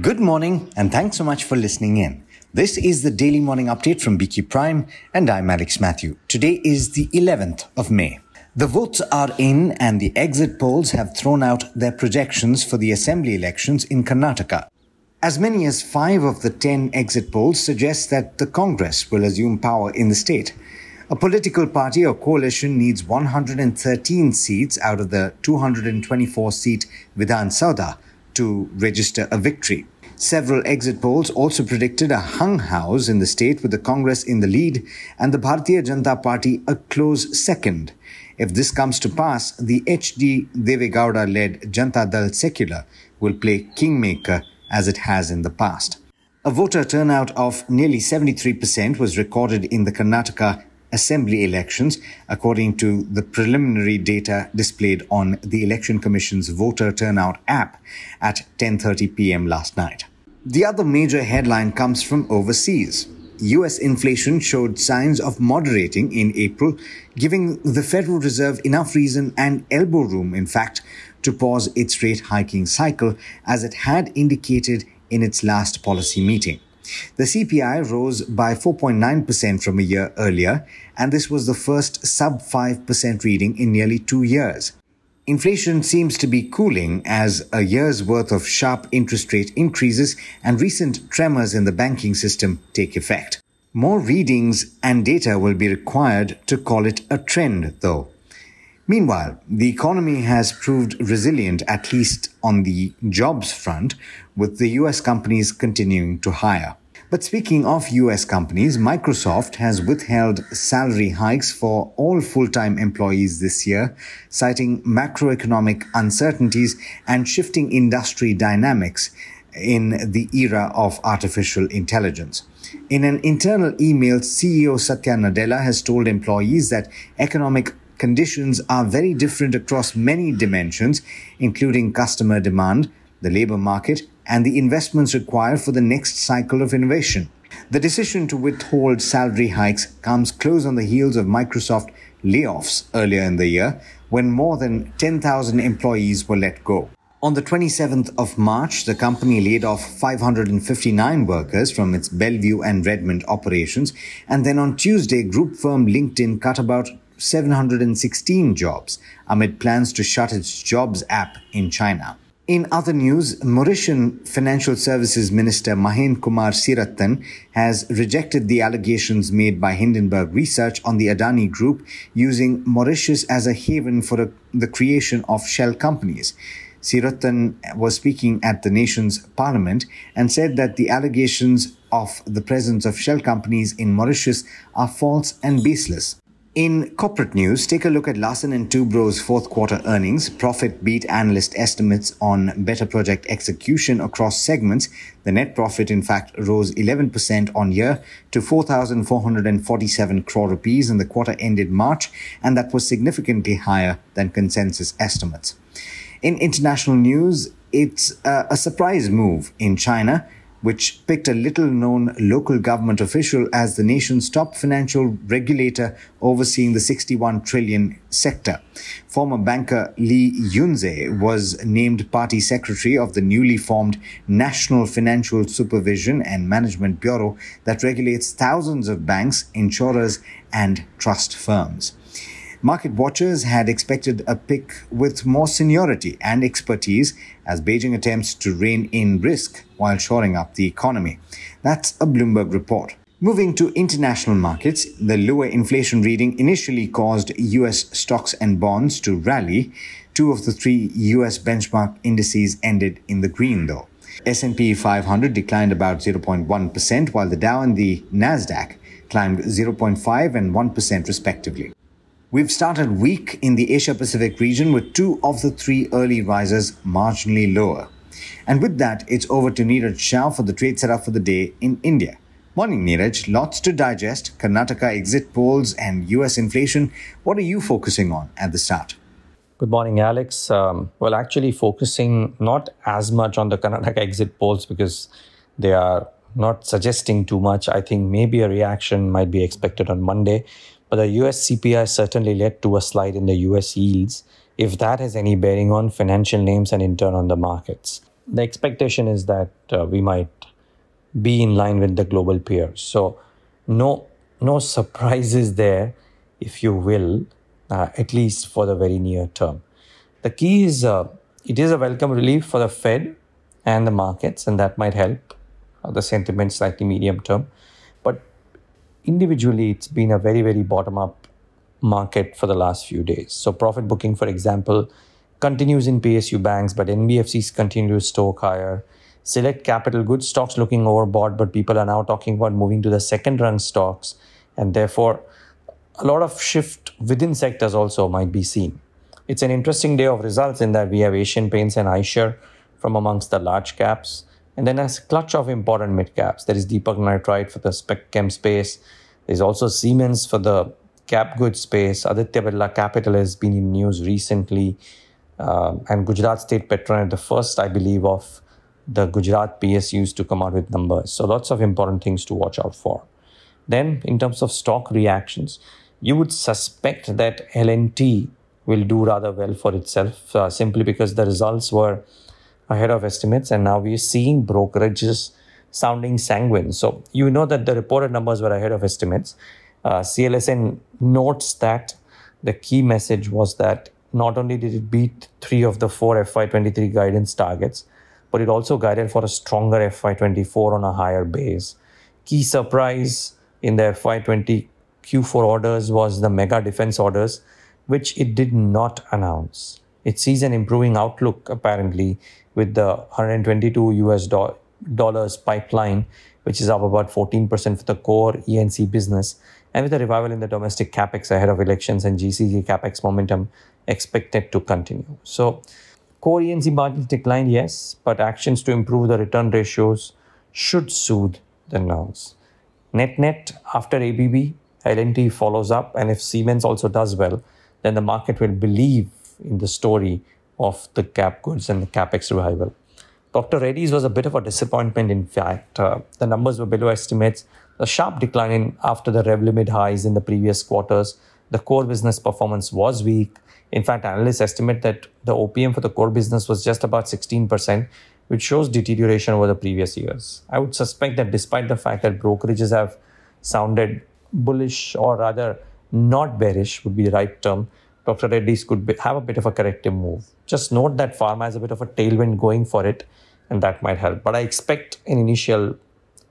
Good morning, and thanks so much for listening in. This is the daily morning update from BQ Prime, and I'm Alex Mathew. Today is the 11th of May. The votes are in, and the exit polls have thrown out their projections for the assembly elections in Karnataka. As many as five of the ten exit polls suggest that the Congress will assume power in the state. A political party or coalition needs 113 seats out of the 224 seat Vidhan Soudha to register a victory. Several exit polls also predicted a hung house in the state with the Congress in the lead and the Bharatiya Janata Party a close second. If this comes to pass, the H.D. Devegowda led Janata Dal Secular will play kingmaker as it has in the past. A voter turnout of nearly 73% was recorded in the Karnataka assembly elections, according to the preliminary data displayed on the Election Commission's voter turnout app at 10:30 p.m. last night. The other major headline comes from overseas. US inflation showed signs of moderating in April, giving the Federal Reserve enough reason and elbow room, in fact, to pause its rate hiking cycle as it had indicated in its last policy meeting. The CPI rose by 4.9% from a year earlier, and this was the first sub 5% reading in nearly two years. Inflation seems to be cooling as a year's worth of sharp interest rate increases and recent tremors in the banking system take effect. More readings and data will be required to call it a trend, though. Meanwhile, the economy has proved resilient, at least on the jobs front, with the US companies continuing to hire. But speaking of US companies, Microsoft has withheld salary hikes for all full time employees this year, citing macroeconomic uncertainties and shifting industry dynamics in the era of artificial intelligence. In an internal email, CEO Satya Nadella has told employees that economic conditions are very different across many dimensions, including customer demand, the labor market, and the investments required for the next cycle of innovation. The decision to withhold salary hikes comes close on the heels of Microsoft layoffs earlier in the year, when more than 10,000 employees were let go. On the 27th of March, the company laid off 559 workers from its Bellevue and Redmond operations, and then on Tuesday, group firm LinkedIn cut about 716 jobs amid plans to shut its jobs app in China. In other news, Mauritian Financial Services Minister Mahen Kumar Seeruttun has rejected the allegations made by Hindenburg Research on the Adani Group using Mauritius as a haven for a, the creation of shell companies. Seeruttun was speaking at the nation's parliament and said that the allegations of the presence of shell companies in Mauritius are false and baseless. In corporate news, take a look at Larsen & Toubro's fourth quarter earnings. Profit beat analyst estimates on better project execution across segments. The net profit, in fact, rose 11% on year to 4,447 crore rupees in the quarter ended March, and that was significantly higher than consensus estimates. In international news, it's a, a surprise move in China which picked a little known local government official as the nation's top financial regulator overseeing the 61 trillion sector. Former banker Li Yunze was named party secretary of the newly formed National Financial Supervision and Management Bureau that regulates thousands of banks, insurers, and trust firms. Market watchers had expected a pick with more seniority and expertise as Beijing attempts to rein in risk while shoring up the economy. That's a Bloomberg report. Moving to international markets, the lower inflation reading initially caused US stocks and bonds to rally. Two of the three US benchmark indices ended in the green though. S&P 500 declined about 0.1% while the Dow and the Nasdaq climbed 0.5 and 1% respectively. We've started weak in the Asia Pacific region with two of the three early risers marginally lower. And with that, it's over to Niraj Shah for the trade setup for the day in India. Morning, Neeraj. Lots to digest. Karnataka exit polls and US inflation. What are you focusing on at the start? Good morning, Alex. Um, well, actually, focusing not as much on the Karnataka exit polls because they are not suggesting too much. I think maybe a reaction might be expected on Monday. But the US CPI certainly led to a slide in the US yields, if that has any bearing on financial names and in turn on the markets. the expectation is that uh, we might be in line with the global peers. So, no, no surprises there, if you will, uh, at least for the very near term. The key is uh, it is a welcome relief for the Fed and the markets, and that might help uh, the sentiment slightly medium term. Individually, it's been a very, very bottom up market for the last few days. So, profit booking, for example, continues in PSU banks, but NBFCs continue to stoke higher. Select capital goods stocks looking overbought, but people are now talking about moving to the second run stocks, and therefore a lot of shift within sectors also might be seen. It's an interesting day of results in that we have Asian Paints and Eicher from amongst the large caps, and then a clutch of important mid caps. There is Deepak Nitrite for the spec chem space. There's also Siemens for the cap goods space. Aditya Birla Capital has been in news recently um, and Gujarat State Petronet, the first, I believe, of the Gujarat PSUs to come out with numbers. So lots of important things to watch out for. Then, in terms of stock reactions, you would suspect that L&T will do rather well for itself, uh, simply because the results were ahead of estimates, and now we're seeing brokerages sounding sanguine. So you know that the reported numbers were ahead of estimates. Uh, CLSA notes that the key message was that not only did it beat three of the four FY23 guidance targets, but it also guided for a stronger FY24 on a higher base. Key surprise in the FY20 Q4 orders was the mega defense orders, which it did not announce. It sees an improving outlook apparently with the 122 US do- dollars pipeline, which is up about 14% for the core E&C business, and with a revival in the domestic capex ahead of elections and GCC capex momentum expected to continue. So, core E&C margins declined, yes, but actions to improve the return ratios should soothe the nerves. Net net after ABB, L&T follows up, and if Siemens also does well, then the market will believe in the story of the cap goods and the capex revival. Dr. Reddy's was a bit of a disappointment. In fact, uh, the numbers were below estimates. A sharp decline in, after the Revlimid highs in the previous quarters. The core business performance was weak. In fact, analysts estimate that the OPM for the core business was just about 16%, which shows deterioration over the previous years. I would suspect that despite the fact that brokerages have sounded bullish or rather not bearish would be the right term, Dr. Reddy's could be, have a bit of a corrective move. Just note that pharma has a bit of a tailwind going for it, and that might help. But I expect an initial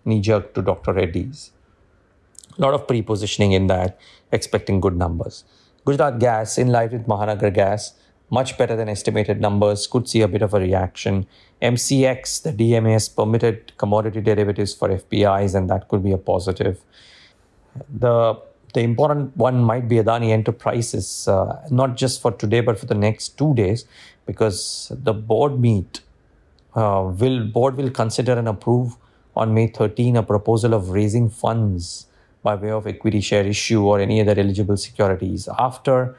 knee jerk to Dr. Reddy's. A lot of pre positioning in that, expecting good numbers. Gujarat Gas, in line with Mahanagar Gas, much better than estimated numbers, could see a bit of a reaction. MCX, the DMA has permitted commodity derivatives for FPIs, and that could be a positive. The the important one might be Adani Enterprises, uh, not just for today, but for the next two days, because the board meet uh, will board will consider and approve on May 13 a proposal of raising funds by way of equity share issue or any other eligible securities. After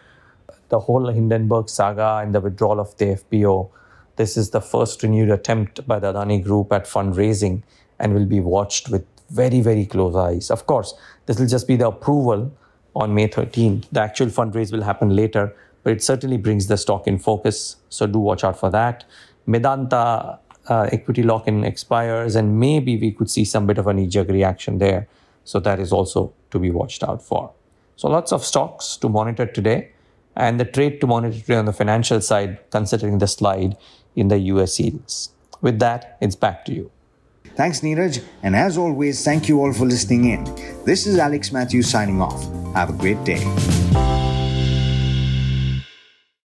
the whole Hindenburg saga and the withdrawal of the FPO, this is the first renewed attempt by the Adani Group at fundraising and will be watched with very, very close eyes. Of course, this will just be the approval on May 13th. The actual fundraise will happen later, but it certainly brings the stock in focus. So do watch out for that. Medanta uh, equity lock in expires, and maybe we could see some bit of a knee jerk reaction there. So that is also to be watched out for. So lots of stocks to monitor today and the trade to monitor today on the financial side, considering the slide in the US yields. With that, it's back to you. Thanks, Niraj. And as always, thank you all for listening in. This is Alex Mathews signing off. Have a great day.